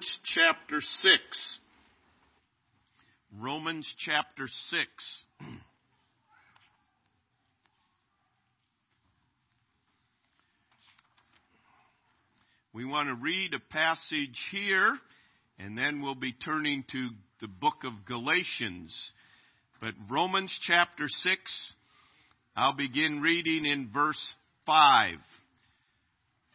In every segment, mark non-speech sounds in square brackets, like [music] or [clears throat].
Romans chapter 6. Romans chapter 6. [clears throat] We want to read a passage here, and then we'll be turning to the book of Galatians. But Romans chapter 6, I'll begin reading in verse 5.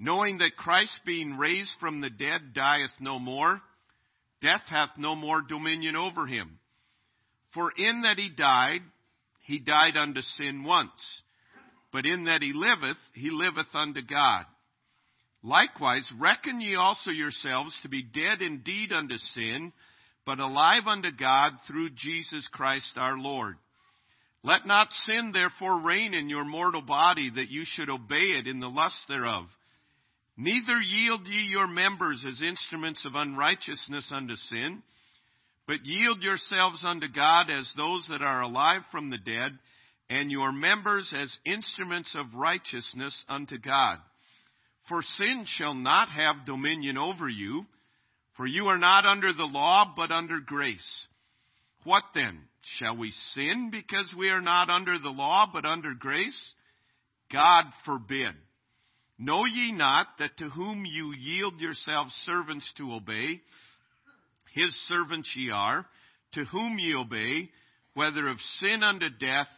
knowing that Christ being raised from the dead dieth no more, death hath no more dominion over him. For in that he died, he died unto sin once, but in that he liveth, he liveth unto God. Likewise, reckon ye also yourselves to be dead indeed unto sin, but alive unto God through Jesus Christ our Lord. Let not sin therefore reign in your mortal body, that you should obey it in the lust thereof. Neither yield ye your members as instruments of unrighteousness unto sin, but yield yourselves unto God as those that are alive from the dead, and your members as instruments of righteousness unto God. For sin shall not have dominion over you, for you are not under the law, but under grace. What then? Shall we sin because we are not under the law, but under grace? God forbid. Know ye not that to whom you yield yourselves servants to obey, his servants ye are, to whom ye obey, whether of sin unto death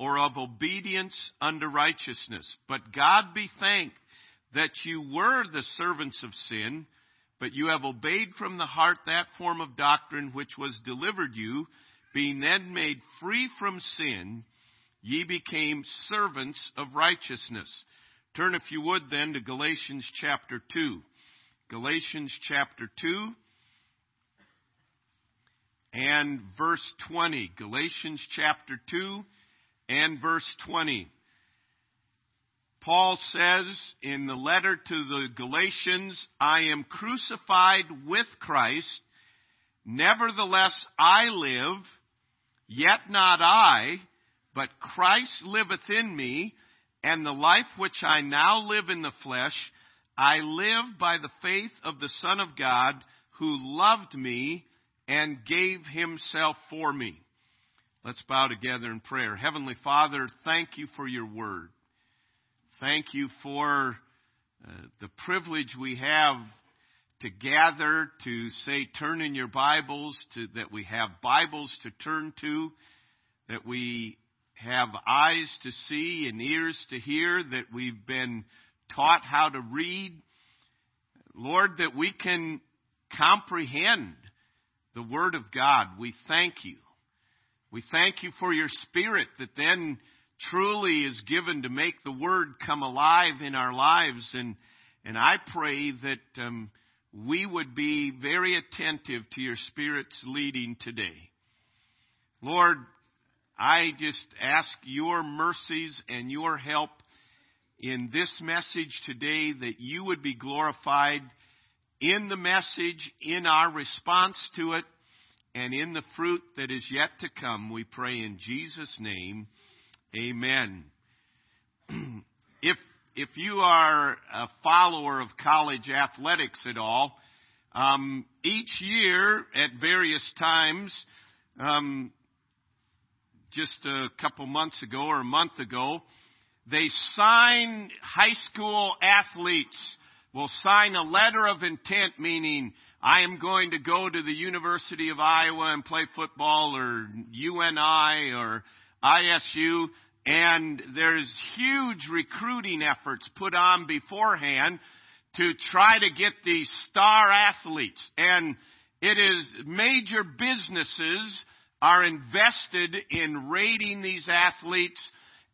or of obedience unto righteousness. But God be thanked that you were the servants of sin, but you have obeyed from the heart that form of doctrine which was delivered you, being then made free from sin, ye became servants of righteousness. Turn, if you would, then to Galatians chapter 2. Galatians chapter 2 and verse 20. Galatians chapter 2 and verse 20. Paul says in the letter to the Galatians, I am crucified with Christ. Nevertheless I live, yet not I, but Christ liveth in me. And the life which I now live in the flesh, I live by the faith of the Son of God who loved me and gave himself for me. Let's bow together in prayer. Heavenly Father, thank you for your word. Thank you for uh, the privilege we have to gather to say, turn in your Bibles, to, that we have Bibles to turn to, that we have eyes to see and ears to hear, that we've been taught how to read. Lord, that we can comprehend the Word of God. We thank you. We thank you for your Spirit that then truly is given to make the Word come alive in our lives. And, and I pray that um, we would be very attentive to your Spirit's leading today. Lord, I just ask your mercies and your help in this message today that you would be glorified in the message, in our response to it, and in the fruit that is yet to come. We pray in Jesus' name. Amen. [clears throat] if if you are a follower of college athletics at all, um, each year at various times, um, just a couple months ago or a month ago, they sign high school athletes will sign a letter of intent meaning I am going to go to the University of Iowa and play football or UNI or ISU and there's huge recruiting efforts put on beforehand to try to get these star athletes. And it is major businesses are invested in rating these athletes.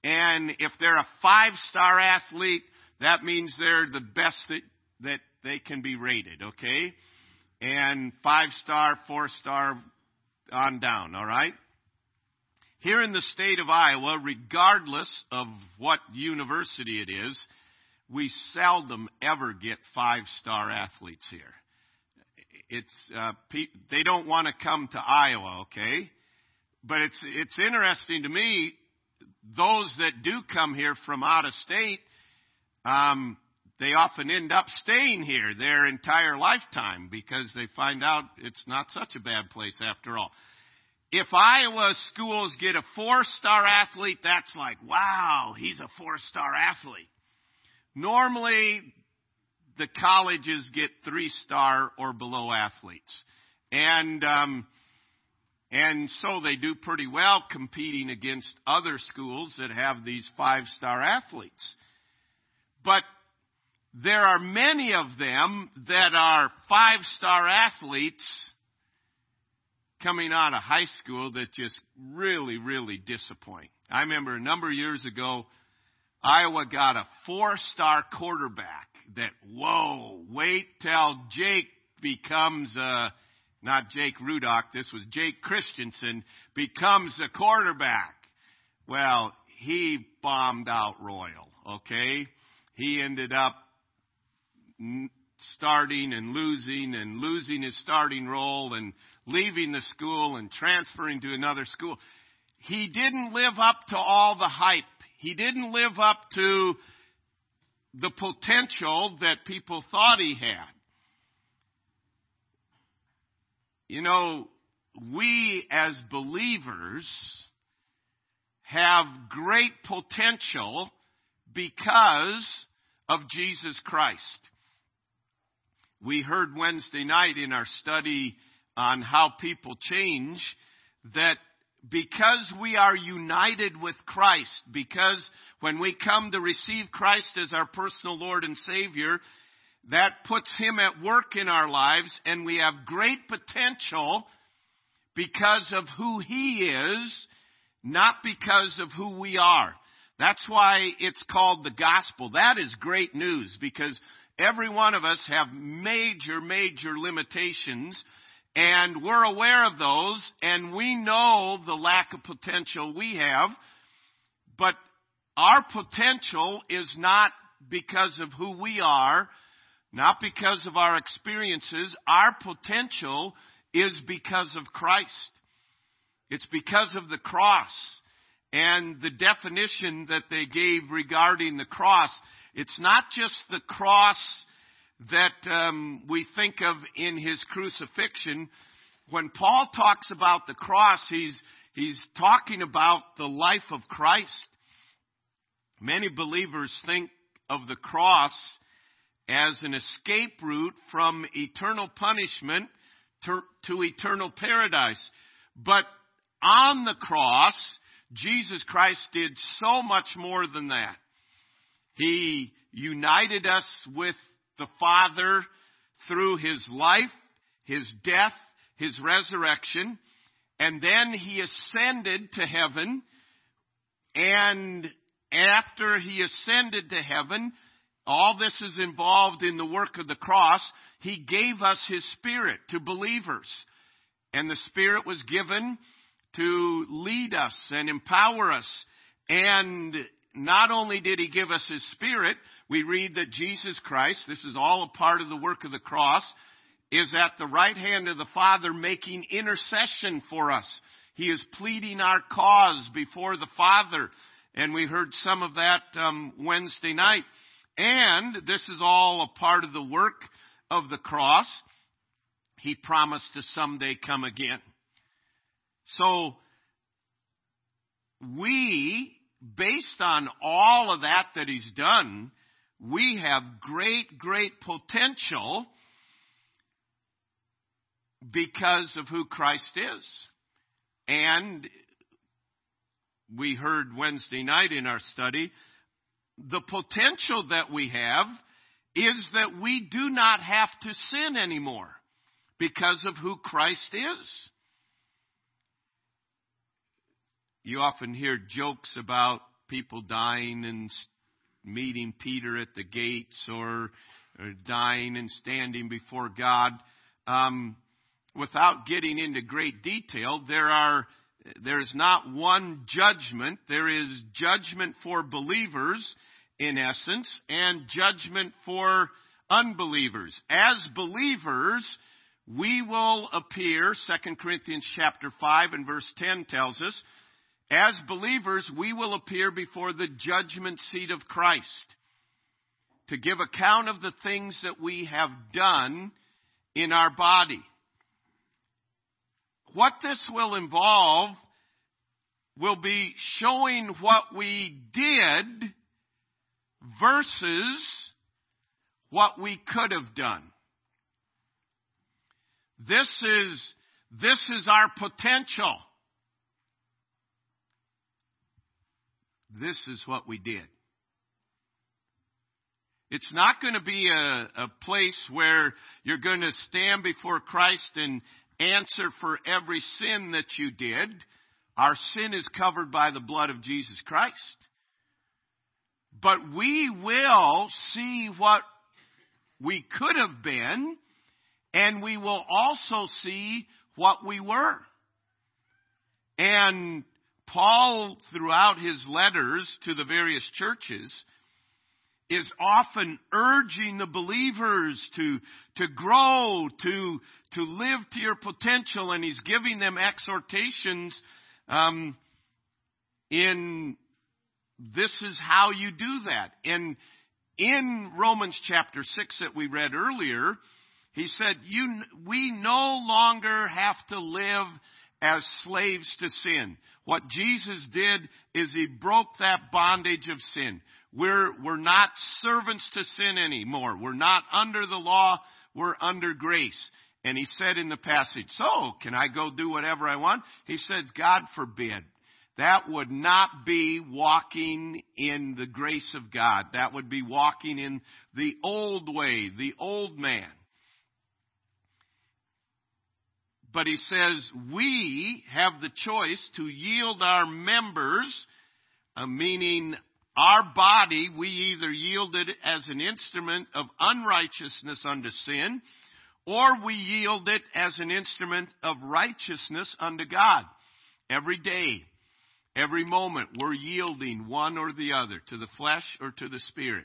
And if they're a five star athlete, that means they're the best that, that they can be rated, okay? And five star, four star, on down, all right? Here in the state of Iowa, regardless of what university it is, we seldom ever get five star athletes here. It's uh, they don't want to come to Iowa, okay? But it's it's interesting to me. Those that do come here from out of state, um, they often end up staying here their entire lifetime because they find out it's not such a bad place after all. If Iowa schools get a four star athlete, that's like, wow, he's a four star athlete. Normally, the colleges get three star or below athletes. And, um, and so they do pretty well competing against other schools that have these five star athletes. But there are many of them that are five star athletes coming out of high school that just really, really disappoint. I remember a number of years ago, Iowa got a four star quarterback that, whoa, wait till Jake becomes a, not Jake Rudock, this was Jake Christensen, becomes a quarterback. Well, he bombed out Royal, okay? He ended up starting and losing and losing his starting role and leaving the school and transferring to another school. He didn't live up to all the hype. He didn't live up to the potential that people thought he had. You know, we as believers have great potential because of Jesus Christ. We heard Wednesday night in our study on how people change that because we are united with Christ, because when we come to receive Christ as our personal Lord and Savior, that puts Him at work in our lives and we have great potential because of who He is, not because of who we are. That's why it's called the gospel. That is great news because Every one of us have major, major limitations and we're aware of those and we know the lack of potential we have, but our potential is not because of who we are, not because of our experiences. Our potential is because of Christ. It's because of the cross and the definition that they gave regarding the cross it's not just the cross that um, we think of in his crucifixion. When Paul talks about the cross, he's, he's talking about the life of Christ. Many believers think of the cross as an escape route from eternal punishment to, to eternal paradise. But on the cross, Jesus Christ did so much more than that. He united us with the Father through His life, His death, His resurrection, and then He ascended to heaven, and after He ascended to heaven, all this is involved in the work of the cross. He gave us His Spirit to believers. And the Spirit was given to lead us and empower us. And not only did he give us his spirit, we read that Jesus Christ, this is all a part of the work of the cross, is at the right hand of the Father making intercession for us. He is pleading our cause before the Father. And we heard some of that um, Wednesday night. And this is all a part of the work of the cross. He promised to someday come again. So, we based on all of that that he's done, we have great, great potential because of who Christ is. And we heard Wednesday night in our study, the potential that we have is that we do not have to sin anymore because of who Christ is. You often hear jokes about people dying and meeting Peter at the gates or dying and standing before God. Um, without getting into great detail, there are there is not one judgment. There is judgment for believers, in essence, and judgment for unbelievers. As believers, we will appear, 2 Corinthians chapter 5 and verse 10 tells us, as believers, we will appear before the judgment seat of Christ to give account of the things that we have done in our body. What this will involve will be showing what we did versus what we could have done. This is, this is our potential. This is what we did. It's not going to be a, a place where you're going to stand before Christ and answer for every sin that you did. Our sin is covered by the blood of Jesus Christ. But we will see what we could have been, and we will also see what we were. And Paul, throughout his letters to the various churches, is often urging the believers to, to grow, to, to live to your potential, and he's giving them exhortations um, in this is how you do that. And in Romans chapter 6 that we read earlier, he said, you, we no longer have to live as slaves to sin. What Jesus did is he broke that bondage of sin. We're, we're not servants to sin anymore. We're not under the law. We're under grace. And he said in the passage, so can I go do whatever I want? He said, God forbid. That would not be walking in the grace of God. That would be walking in the old way, the old man. But he says, we have the choice to yield our members, uh, meaning our body, we either yield it as an instrument of unrighteousness unto sin, or we yield it as an instrument of righteousness unto God. Every day, every moment, we're yielding one or the other, to the flesh or to the spirit.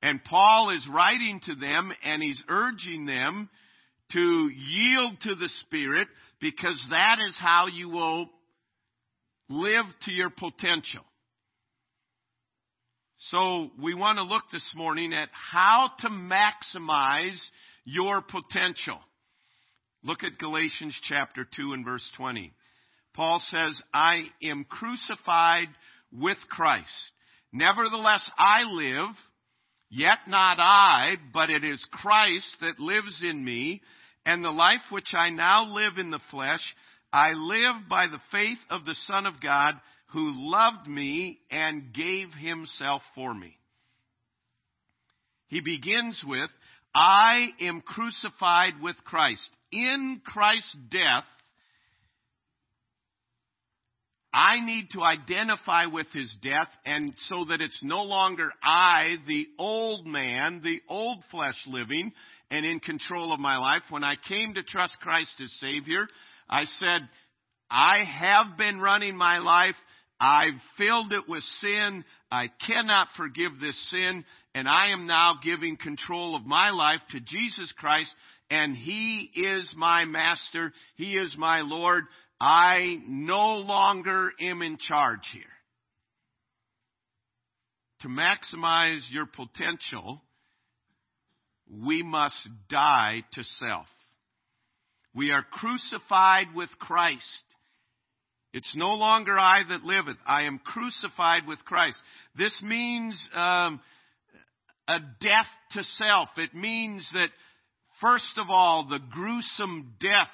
And Paul is writing to them and he's urging them to yield to the Spirit because that is how you will live to your potential. So we want to look this morning at how to maximize your potential. Look at Galatians chapter 2 and verse 20. Paul says, I am crucified with Christ. Nevertheless, I live, yet not I, but it is Christ that lives in me. And the life which I now live in the flesh, I live by the faith of the Son of God who loved me and gave himself for me. He begins with, I am crucified with Christ. In Christ's death, I need to identify with his death and so that it's no longer I, the old man, the old flesh living, and in control of my life. When I came to trust Christ as Savior, I said, I have been running my life. I've filled it with sin. I cannot forgive this sin. And I am now giving control of my life to Jesus Christ. And He is my Master. He is my Lord. I no longer am in charge here. To maximize your potential, we must die to self. We are crucified with Christ. It's no longer I that liveth. I am crucified with Christ. This means um, a death to self. It means that, first of all, the gruesome death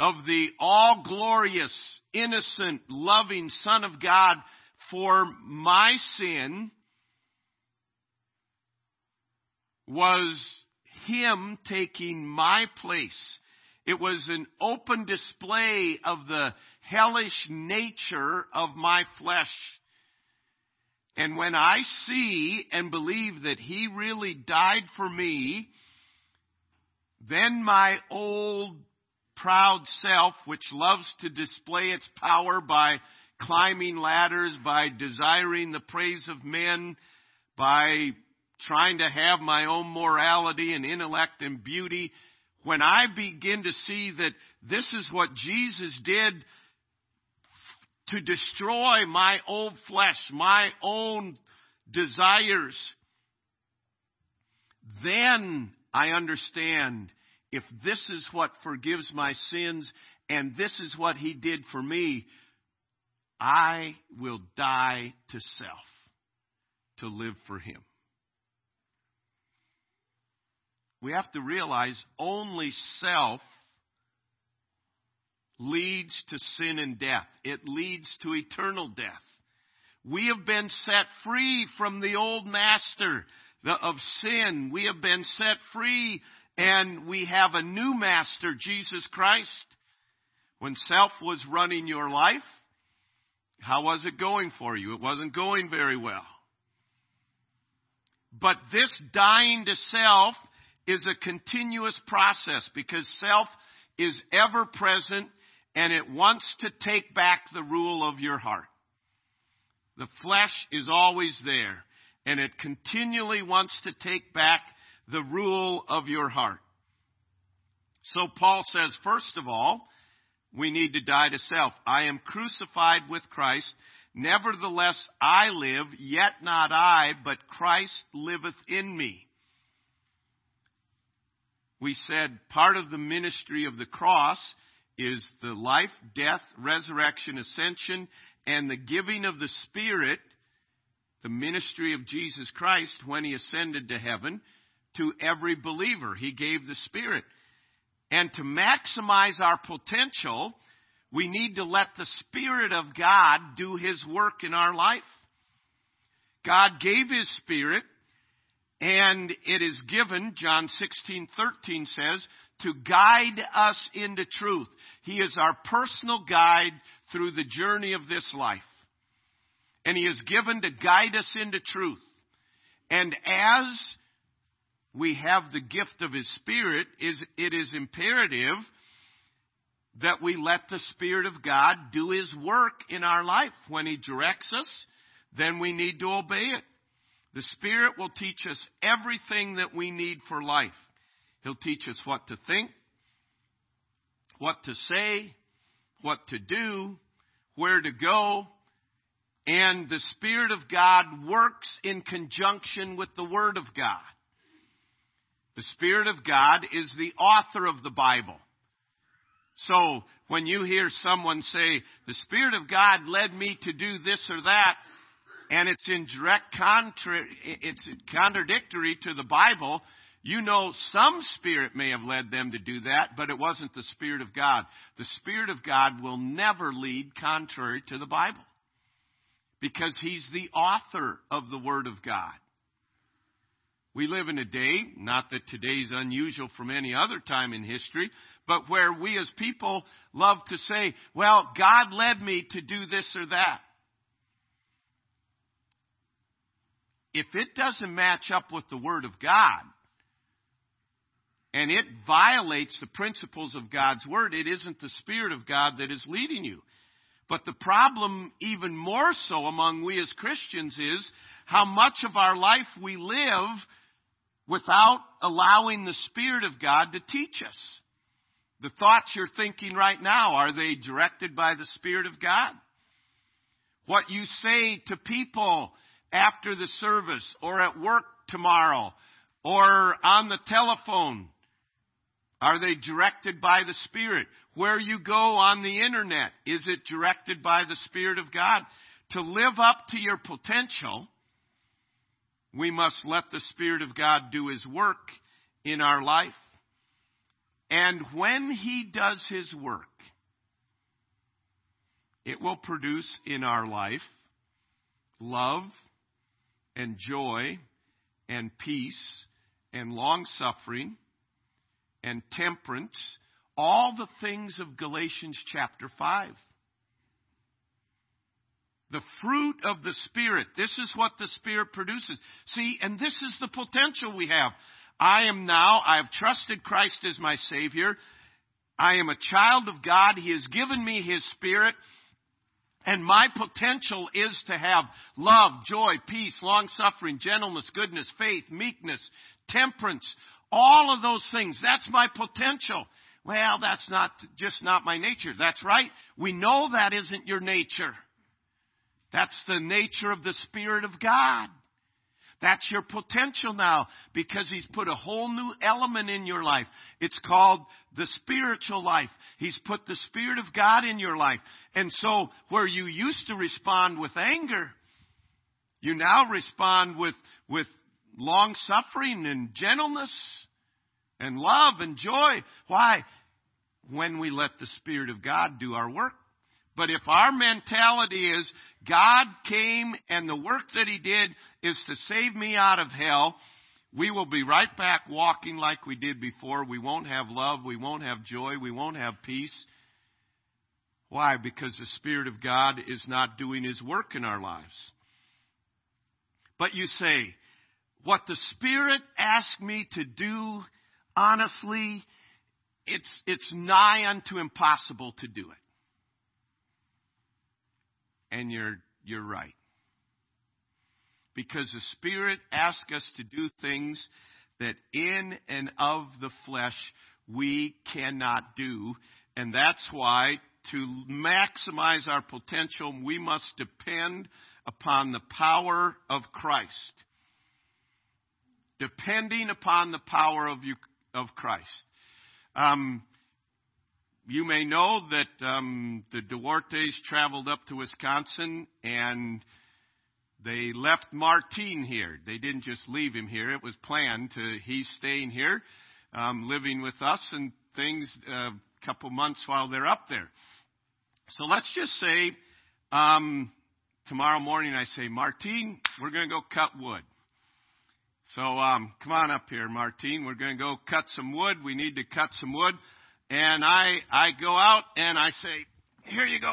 of the all glorious, innocent, loving Son of God for my sin was Him taking my place. It was an open display of the hellish nature of my flesh. And when I see and believe that He really died for me, then my old proud self, which loves to display its power by climbing ladders, by desiring the praise of men, by trying to have my own morality and intellect and beauty, when I begin to see that this is what Jesus did to destroy my old flesh, my own desires, then I understand if this is what forgives my sins and this is what He did for me, I will die to self to live for Him. We have to realize only self leads to sin and death. It leads to eternal death. We have been set free from the old master of sin. We have been set free and we have a new master, Jesus Christ. When self was running your life, how was it going for you? It wasn't going very well. But this dying to self is a continuous process because self is ever present and it wants to take back the rule of your heart. The flesh is always there and it continually wants to take back the rule of your heart. So Paul says, first of all, we need to die to self. I am crucified with Christ. Nevertheless, I live, yet not I, but Christ liveth in me. We said part of the ministry of the cross is the life, death, resurrection, ascension, and the giving of the Spirit, the ministry of Jesus Christ when he ascended to heaven to every believer. He gave the Spirit. And to maximize our potential, we need to let the Spirit of God do His work in our life. God gave His Spirit, and it is given, John 16, 13 says, to guide us into truth. He is our personal guide through the journey of this life. And He is given to guide us into truth. And as we have the gift of His Spirit, is it is imperative that we let the Spirit of God do His work in our life. When He directs us, then we need to obey it. The Spirit will teach us everything that we need for life. He'll teach us what to think, what to say, what to do, where to go, and the Spirit of God works in conjunction with the Word of God. The Spirit of God is the author of the Bible. So when you hear someone say, the Spirit of God led me to do this or that, and it's in direct contra- it's contradictory to the Bible, you know some spirit may have led them to do that, but it wasn't the Spirit of God. The Spirit of God will never lead contrary to the Bible. Because He's the author of the Word of God. We live in a day, not that today is unusual from any other time in history, but where we as people love to say, well, God led me to do this or that. If it doesn't match up with the Word of God, and it violates the principles of God's Word, it isn't the Spirit of God that is leading you. But the problem, even more so among we as Christians, is how much of our life we live without allowing the Spirit of God to teach us. The thoughts you're thinking right now, are they directed by the Spirit of God? What you say to people after the service or at work tomorrow or on the telephone, are they directed by the Spirit? Where you go on the internet, is it directed by the Spirit of God? To live up to your potential, we must let the Spirit of God do His work in our life. And when He does His work, it will produce in our life love and joy and peace and long suffering and temperance, all the things of Galatians chapter 5. The fruit of the Spirit. This is what the Spirit produces. See, and this is the potential we have. I am now, I have trusted Christ as my Savior. I am a child of God. He has given me His Spirit. And my potential is to have love, joy, peace, long suffering, gentleness, goodness, faith, meekness, temperance, all of those things. That's my potential. Well, that's not just not my nature. That's right. We know that isn't your nature. That's the nature of the Spirit of God. That's your potential now because He's put a whole new element in your life. It's called the spiritual life. He's put the Spirit of God in your life. And so where you used to respond with anger, you now respond with, with long suffering and gentleness and love and joy. Why? When we let the Spirit of God do our work. But if our mentality is, God came and the work that He did is to save me out of hell, we will be right back walking like we did before. We won't have love. We won't have joy. We won't have peace. Why? Because the Spirit of God is not doing His work in our lives. But you say, what the Spirit asked me to do, honestly, it's, it's nigh unto impossible to do it. And you're, you're right. Because the Spirit asks us to do things that in and of the flesh we cannot do. And that's why to maximize our potential, we must depend upon the power of Christ. Depending upon the power of, you, of Christ. Um, you may know that um, the Duartes traveled up to Wisconsin and they left Martine here. They didn't just leave him here. It was planned to he's staying here, um, living with us and things a uh, couple months while they're up there. So let's just say um, tomorrow morning I say, Martine, we're going to go cut wood. So um, come on up here, Martine. We're going to go cut some wood. We need to cut some wood. And I I go out and I say, here you go,